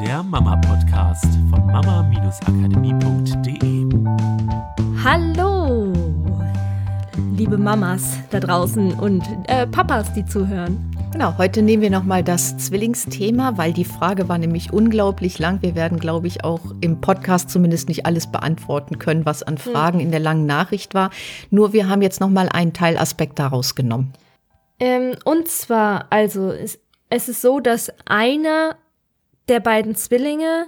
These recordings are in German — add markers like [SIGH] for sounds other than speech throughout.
der Mama-Podcast von mama-akademie.de. Hallo, liebe Mamas da draußen und äh, Papas, die zuhören. Genau, heute nehmen wir nochmal das Zwillingsthema, weil die Frage war nämlich unglaublich lang. Wir werden, glaube ich, auch im Podcast zumindest nicht alles beantworten können, was an Fragen in der langen Nachricht war. Nur wir haben jetzt nochmal einen Teilaspekt daraus genommen. Ähm, und zwar, also es, es ist so, dass einer der beiden Zwillinge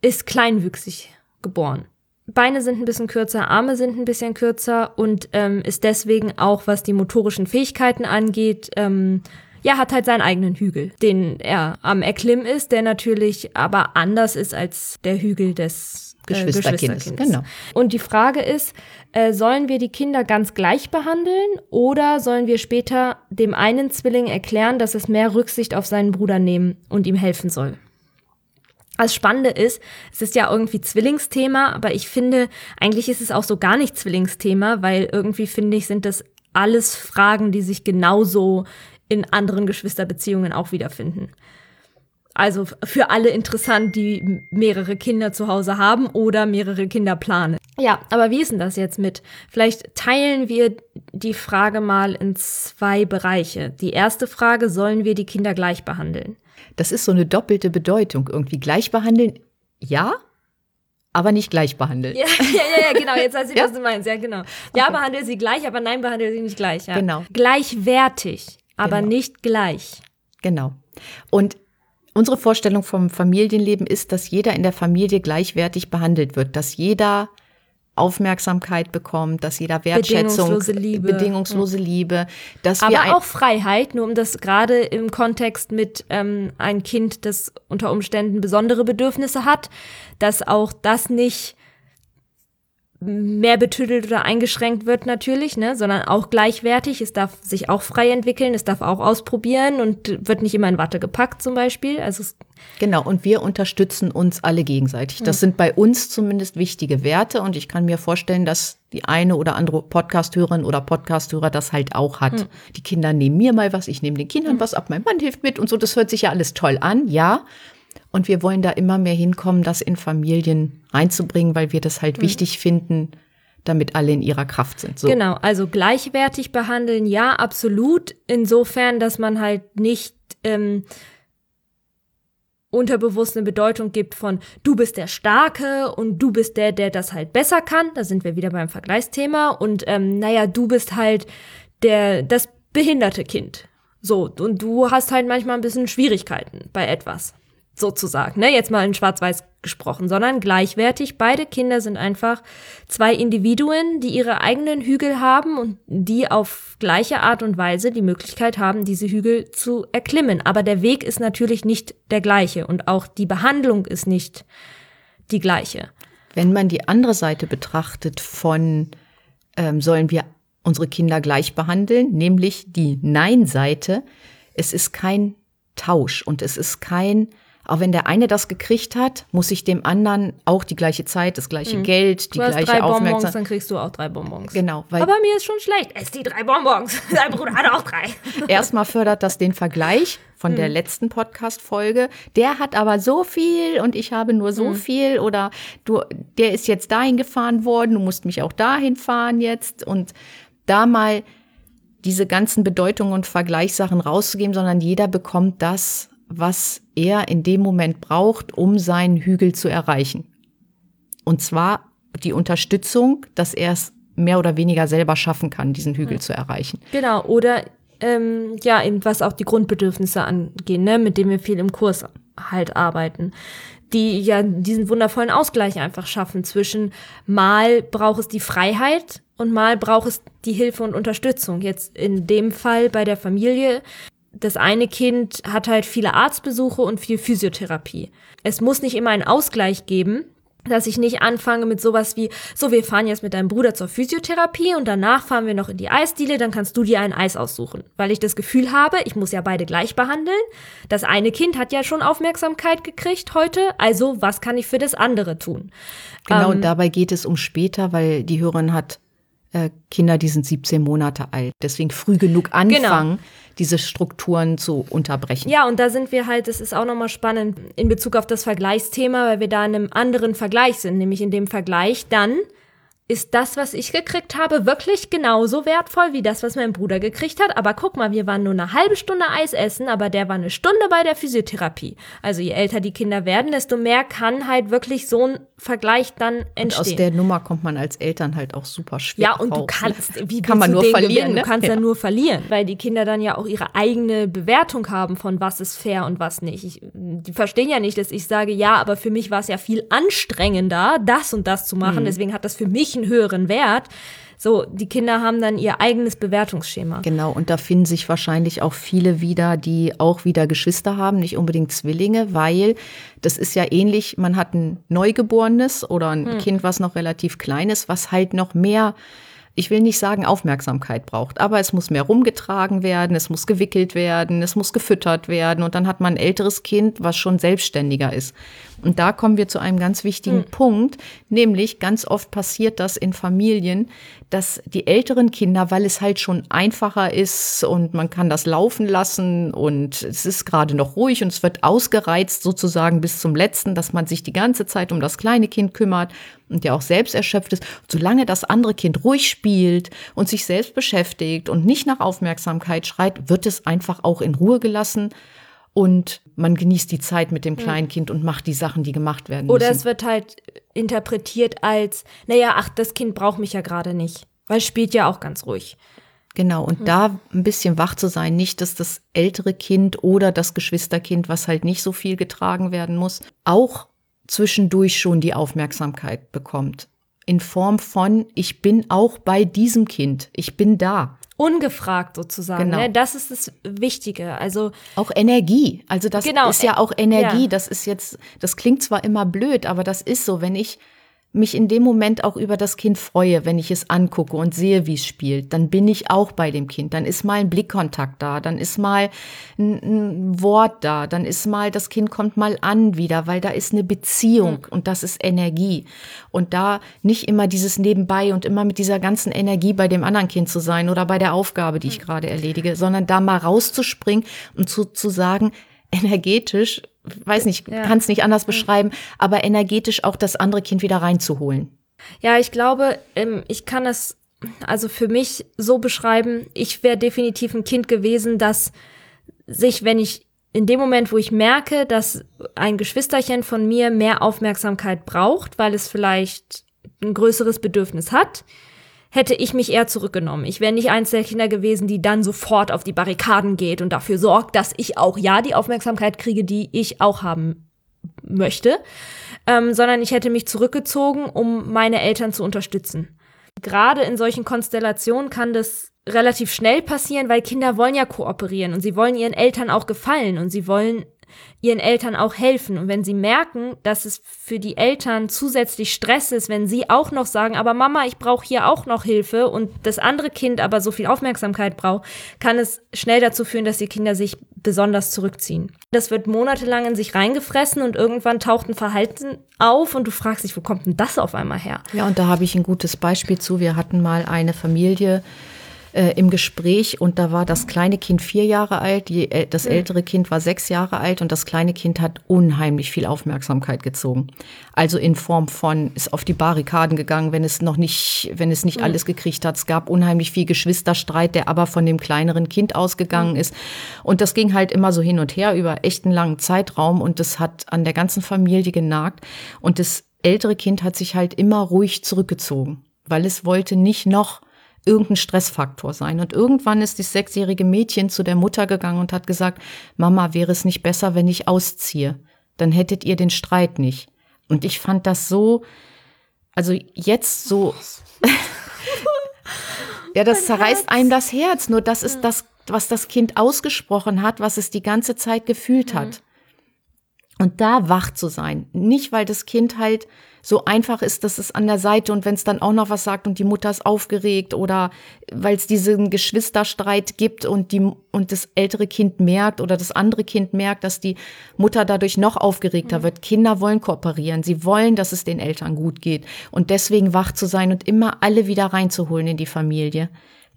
ist kleinwüchsig geboren. Beine sind ein bisschen kürzer, Arme sind ein bisschen kürzer und ähm, ist deswegen auch, was die motorischen Fähigkeiten angeht, ähm, ja, hat halt seinen eigenen Hügel, den er am Erklimmen ist, der natürlich aber anders ist als der Hügel des äh, Geschwisterkindes. Geschwisterkindes. Genau. Und die Frage ist, äh, sollen wir die Kinder ganz gleich behandeln oder sollen wir später dem einen Zwilling erklären, dass es mehr Rücksicht auf seinen Bruder nehmen und ihm helfen soll? Das Spannende ist, es ist ja irgendwie Zwillingsthema, aber ich finde, eigentlich ist es auch so gar nicht Zwillingsthema, weil irgendwie finde ich, sind das alles Fragen, die sich genauso in anderen Geschwisterbeziehungen auch wiederfinden. Also für alle interessant, die mehrere Kinder zu Hause haben oder mehrere Kinder planen. Ja, aber wie ist denn das jetzt mit? Vielleicht teilen wir die Frage mal in zwei Bereiche. Die erste Frage, sollen wir die Kinder gleich behandeln? Das ist so eine doppelte Bedeutung. Irgendwie gleich behandeln, ja, aber nicht gleich behandeln. Ja, [LAUGHS] ja, ja, ja genau. Jetzt weiß ich, Ja? was du meinst. Ja, genau. Ja, Okay. behandle sie gleich, aber nein, behandle sie nicht gleich. Ja. Genau. Gleichwertig, aber Genau. nicht gleich. Genau. Und unsere Vorstellung vom Familienleben ist, dass jeder in der Familie gleichwertig behandelt wird, dass jeder Aufmerksamkeit bekommt, dass jeder Wertschätzung, Bedingungslose Liebe. bedingungslose Liebe, dass wir Aber auch Freiheit, nur um das gerade im Kontext mit ähm, ein Kind, das unter Umständen besondere Bedürfnisse hat, dass auch das nicht mehr betüdelt oder eingeschränkt wird natürlich, ne, sondern auch gleichwertig. Es darf sich auch frei entwickeln, es darf auch ausprobieren und wird nicht immer in Watte gepackt zum Beispiel. Also es, Genau, und wir unterstützen uns alle gegenseitig. Das sind bei uns zumindest wichtige Werte und ich kann mir vorstellen, dass die eine oder andere Podcasthörerin oder Podcasthörer das halt auch hat. Die Kinder nehmen mir mal was, ich nehme den Kindern was ab, mein Mann hilft mit und so. Das hört sich ja alles toll an, ja. Und wir wollen da immer mehr hinkommen, das in Familien reinzubringen, weil wir das halt wichtig finden, damit alle in ihrer Kraft sind. So. Genau, also gleichwertig behandeln, ja, absolut. Insofern, dass man halt nicht ähm, unterbewusst eine Bedeutung gibt von du bist der Starke und du bist der, der das halt besser kann. Da sind wir wieder beim Vergleichsthema. Und ähm, naja, du bist halt der das behinderte Kind. So, und du hast halt manchmal ein bisschen Schwierigkeiten bei etwas. Sozusagen, ne? Jetzt mal in Schwarz-Weiß gesprochen, sondern gleichwertig. Beide Kinder sind einfach zwei Individuen, die ihre eigenen Hügel haben und die auf gleiche Art und Weise die Möglichkeit haben, diese Hügel zu erklimmen. Aber der Weg ist natürlich nicht der gleiche und auch die Behandlung ist nicht die gleiche. Wenn man die andere Seite betrachtet von, ähm, sollen wir unsere Kinder gleich behandeln, nämlich die Nein-Seite, es ist kein Tausch und es ist kein, auch wenn der eine das gekriegt hat, muss ich dem anderen auch die gleiche Zeit, das gleiche Geld, die. Du hast gleiche drei Bonbons, Aufmerksamkeit. dann kriegst du auch drei Bonbons. Genau, weil Aber mir ist schon schlecht. Ess die drei Bonbons. [LAUGHS] Dein Bruder hat auch drei. [LAUGHS] erstmal fördert das den Vergleich von Hm. der letzten Podcast-Folge. Der hat aber so viel und ich habe nur Hm. so viel oder du, der ist jetzt dahin gefahren worden, du musst mich auch dahin fahren jetzt und da mal diese ganzen Bedeutungen und Vergleichssachen rauszugeben, sondern jeder bekommt das, was er in dem Moment braucht, um seinen Hügel zu erreichen. Und zwar die Unterstützung, dass er es mehr oder weniger selber schaffen kann, diesen Hügel zu erreichen. Genau, oder ähm, ja, eben was auch die Grundbedürfnisse angehen, ne, mit denen wir viel im Kurs halt arbeiten, die ja diesen wundervollen Ausgleich einfach schaffen zwischen mal braucht es die Freiheit und mal braucht es die Hilfe und Unterstützung. Jetzt in dem Fall bei der Familie, das eine Kind hat halt viele Arztbesuche und viel Physiotherapie. Es muss nicht immer einen Ausgleich geben, dass ich nicht anfange mit sowas wie, so, wir fahren jetzt mit deinem Bruder zur Physiotherapie und danach fahren wir noch in die Eisdiele, dann kannst du dir ein Eis aussuchen. Weil ich das Gefühl habe, ich muss ja beide gleich behandeln. Das eine Kind hat ja schon Aufmerksamkeit gekriegt heute, also was kann ich für das andere tun? Genau, Ähm, und dabei geht es um später, weil die Hörerin hat äh, Kinder, die sind 17 Monate alt. Deswegen früh genug anfangen, genau. diese Strukturen zu unterbrechen. Ja, und da sind wir halt, das ist auch nochmal spannend in Bezug auf das Vergleichsthema, weil wir da in einem anderen Vergleich sind, nämlich in dem Vergleich dann ist das, was ich gekriegt habe, wirklich genauso wertvoll wie das, was mein Bruder gekriegt hat. Aber guck mal, wir waren nur eine halbe Stunde Eis essen, aber der war eine Stunde bei der Physiotherapie. Also je älter die Kinder werden, desto mehr kann halt wirklich so ein Vergleich dann entstehen. Und aus der Nummer kommt man als Eltern halt auch super schwer Ja, und raus. du kannst, wie kann man nur verlieren? Ne? Du kannst ja. ja. nur verlieren, weil die Kinder dann ja auch ihre eigene Bewertung haben von was ist fair und was nicht. Ich, die verstehen ja nicht, dass ich sage, ja, aber für mich war es ja viel anstrengender, das und das zu machen. Mhm. Deswegen hat das für mich einen höheren Wert. So, die Kinder haben dann ihr eigenes Bewertungsschema. Genau, und da finden sich wahrscheinlich auch viele wieder, die auch wieder Geschwister haben, nicht unbedingt Zwillinge, weil das ist ja ähnlich, man hat ein Neugeborenes oder ein hm. Kind, was noch relativ klein ist, was halt noch mehr ich will nicht sagen Aufmerksamkeit braucht, aber es muss mehr rumgetragen werden, es muss gewickelt werden, es muss gefüttert werden und dann hat man ein älteres Kind, was schon selbstständiger ist. Und da kommen wir zu einem ganz wichtigen mhm. Punkt, nämlich ganz oft passiert das in Familien, dass die älteren Kinder, weil es halt schon einfacher ist und man kann das laufen lassen und es ist gerade noch ruhig und es wird ausgereizt sozusagen bis zum letzten, dass man sich die ganze Zeit um das kleine Kind kümmert und ja auch selbst erschöpft ist. Und solange das andere Kind ruhig spielt und sich selbst beschäftigt und nicht nach Aufmerksamkeit schreit, wird es einfach auch in Ruhe gelassen und man genießt die Zeit mit dem kleinen Kind und macht die Sachen, die gemacht werden müssen. Oder es wird halt interpretiert als, naja, ach, das Kind braucht mich ja gerade nicht, weil es spielt ja auch ganz ruhig. Genau, und mhm. da ein bisschen wach zu sein, nicht, dass das ältere Kind oder das Geschwisterkind, was halt nicht so viel getragen werden muss, auch zwischendurch schon die Aufmerksamkeit bekommt. In Form von, ich bin auch bei diesem Kind, ich bin da. Ungefragt sozusagen. Genau. Ne? Das ist das Wichtige. Also auch Energie. Also das genau. ist ja auch Energie. Ja. Das ist jetzt, das klingt zwar immer blöd, aber das ist so, wenn ich mich in dem Moment auch über das Kind freue, wenn ich es angucke und sehe, wie es spielt, dann bin ich auch bei dem Kind. Dann ist mal ein Blickkontakt da, dann ist mal ein, ein Wort da, dann ist mal, das Kind kommt mal an wieder, weil da ist eine Beziehung mhm. und das ist Energie. Und da nicht immer dieses Nebenbei und immer mit dieser ganzen Energie bei dem anderen Kind zu sein oder bei der Aufgabe, die ich mhm. gerade erledige, sondern da mal rauszuspringen und zu, zu sagen, energetisch weiß nicht, ja. kann es nicht anders beschreiben, aber energetisch auch das andere Kind wieder reinzuholen. Ja, ich glaube, ähm, ich kann es also für mich so beschreiben, ich wäre definitiv ein Kind gewesen, das sich, wenn ich in dem Moment, wo ich merke, dass ein Geschwisterchen von mir mehr Aufmerksamkeit braucht, weil es vielleicht ein größeres Bedürfnis hat, hätte ich mich eher zurückgenommen. Ich wäre nicht eins der Kinder gewesen, die dann sofort auf die Barrikaden geht und dafür sorgt, dass ich auch ja die Aufmerksamkeit kriege, die ich auch haben möchte, ähm, sondern ich hätte mich zurückgezogen, um meine Eltern zu unterstützen. Gerade in solchen Konstellationen kann das relativ schnell passieren, weil Kinder wollen ja kooperieren und sie wollen ihren Eltern auch gefallen und sie wollen ihren Eltern auch helfen. Und wenn sie merken, dass es für die Eltern zusätzlich Stress ist, wenn sie auch noch sagen, aber Mama, ich brauche hier auch noch Hilfe und das andere Kind aber so viel Aufmerksamkeit braucht, kann es schnell dazu führen, dass die Kinder sich besonders zurückziehen. Das wird monatelang in sich reingefressen und irgendwann taucht ein Verhalten auf und du fragst dich, wo kommt denn das auf einmal her? Ja, und da habe ich ein gutes Beispiel zu. Wir hatten mal eine Familie, äh, im Gespräch und da war das kleine Kind vier Jahre alt, die, das ältere Kind war sechs Jahre alt und das kleine Kind hat unheimlich viel Aufmerksamkeit gezogen. Also in Form von ist auf die Barrikaden gegangen, wenn es noch nicht, wenn es nicht mhm. alles gekriegt hat. Es gab unheimlich viel Geschwisterstreit, der aber von dem kleineren Kind ausgegangen mhm. ist. Und das ging halt immer so hin und her über echt einen langen Zeitraum und das hat an der ganzen Familie genagt und das ältere Kind hat sich halt immer ruhig zurückgezogen, weil es wollte nicht noch irgendein Stressfaktor sein. Und irgendwann ist das sechsjährige Mädchen zu der Mutter gegangen und hat gesagt, Mama, wäre es nicht besser, wenn ich ausziehe? Dann hättet ihr den Streit nicht. Und ich fand das so, also jetzt so, [LAUGHS] ja, das zerreißt einem das Herz. Nur das ist das, was das Kind ausgesprochen hat, was es die ganze Zeit gefühlt hat. Und da wach zu sein. Nicht, weil das Kind halt so einfach ist, dass es an der Seite und wenn es dann auch noch was sagt und die Mutter ist aufgeregt oder weil es diesen Geschwisterstreit gibt und die und das ältere Kind merkt oder das andere Kind merkt, dass die Mutter dadurch noch aufgeregter mhm. wird. Kinder wollen kooperieren, sie wollen, dass es den Eltern gut geht und deswegen wach zu sein und immer alle wieder reinzuholen in die Familie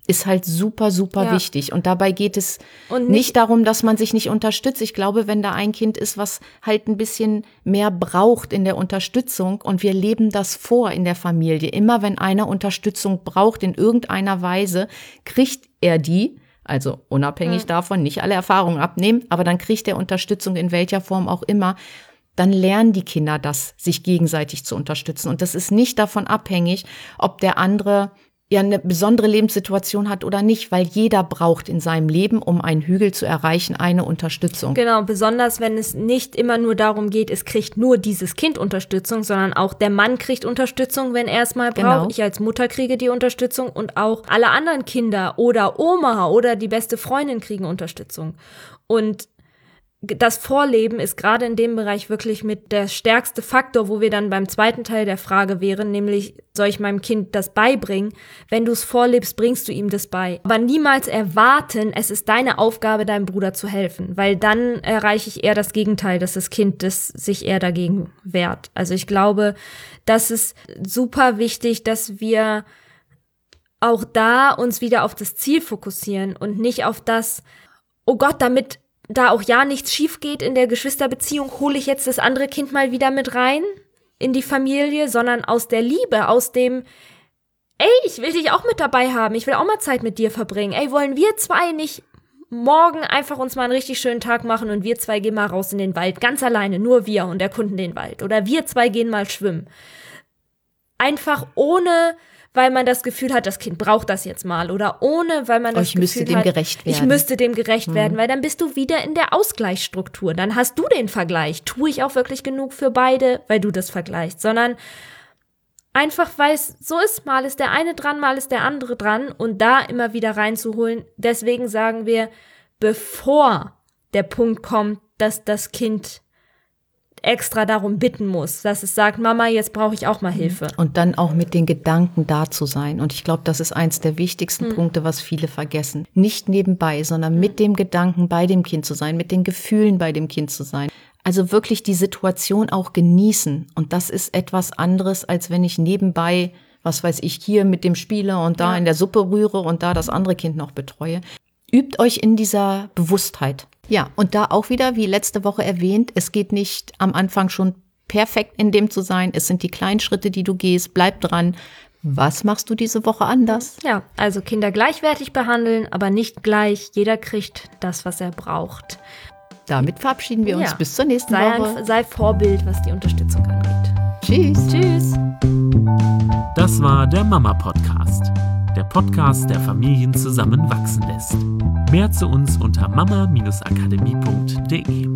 ist halt super, super ja. wichtig. Und dabei geht es nicht, nicht, darum, dass man sich nicht unterstützt. Ich glaube, wenn da ein Kind ist, was halt ein bisschen mehr braucht in der Unterstützung und wir leben das vor in der Familie. Immer wenn einer Unterstützung braucht in irgendeiner Weise, kriegt er die. Also unabhängig mhm. davon, nicht alle Erfahrungen abnehmen, aber dann kriegt er Unterstützung in welcher Form auch immer dann lernen die Kinder das, sich gegenseitig zu unterstützen. Und das ist nicht davon abhängig, ob der andere ja eine besondere Lebenssituation hat oder nicht, weil jeder braucht in seinem Leben, um einen Hügel zu erreichen, eine Unterstützung. Genau, besonders wenn es nicht immer nur darum geht, es kriegt nur dieses Kind Unterstützung, sondern auch der Mann kriegt Unterstützung, wenn er es mal braucht. Genau. Ich als Mutter kriege die Unterstützung und auch alle anderen Kinder oder Oma oder die beste Freundin kriegen Unterstützung. Und das Vorleben ist gerade in dem Bereich wirklich mit der stärkste Faktor, wo wir dann beim zweiten Teil der Frage wären, nämlich soll ich meinem Kind das beibringen? Wenn du es vorlebst, bringst du ihm das bei. Aber niemals erwarten, es ist deine Aufgabe, deinem Bruder zu helfen, weil dann erreiche ich eher das Gegenteil, dass das Kind das sich eher dagegen wehrt. Also ich glaube, das ist super wichtig, dass wir auch da uns wieder auf das Ziel fokussieren und nicht auf das, oh Gott, damit da auch ja nichts schief geht in der Geschwisterbeziehung, hole ich jetzt das andere Kind mal wieder mit rein in die Familie, sondern aus der Liebe, aus dem, ey, ich will dich auch mit dabei haben, ich will auch mal Zeit mit dir verbringen. Ey, wollen wir zwei nicht morgen einfach uns mal einen richtig schönen Tag machen und wir zwei gehen mal raus in den Wald, ganz alleine, nur wir und erkunden den Wald. Oder wir zwei gehen mal schwimmen. Einfach ohne weil man das Gefühl hat, das Kind braucht das jetzt mal oder ohne, weil man oh, das ich Gefühl dem hat, gerecht werden. ich müsste dem gerecht mhm. werden, weil dann bist du wieder in der Ausgleichsstruktur. Dann hast du den Vergleich. Tue ich auch wirklich genug für beide, weil du das vergleichst, sondern einfach weil es so ist, mal ist der eine dran, mal ist der andere dran und da immer wieder reinzuholen. Deswegen sagen wir, bevor der Punkt kommt, dass das Kind extra darum bitten muss, dass es sagt, Mama, jetzt brauche ich auch mal mhm. Hilfe. Und dann auch mit den Gedanken da zu sein. Und ich glaube, das ist eins der wichtigsten mhm. Punkte, was viele vergessen. Nicht nebenbei, sondern mhm. mit dem Gedanken bei dem Kind zu sein, mit den Gefühlen bei dem Kind zu sein. Also wirklich die Situation auch genießen. Und das ist etwas anderes, als wenn ich nebenbei was weiß ich, hier mit dem Spieler und da ja. in der Suppe rühre und da das andere Kind noch betreue. Übt euch in dieser Bewusstheit. Ja, und da auch wieder, wie letzte Woche erwähnt, es geht nicht am Anfang schon perfekt in dem zu sein. Es sind die kleinen Schritte, die du gehst. Bleib dran. Was machst du diese Woche anders? Ja, also Kinder gleichwertig behandeln, aber nicht gleich. Jeder kriegt das, was er braucht. Damit verabschieden wir uns ja. bis zur nächsten sei Woche. Ein, sei Vorbild, was die Unterstützung angeht. Tschüss. Tschüss. Das war der Mama Podcast der Podcast, der Familien zusammenwachsen lässt. Mehr zu uns unter mama-akademie.de.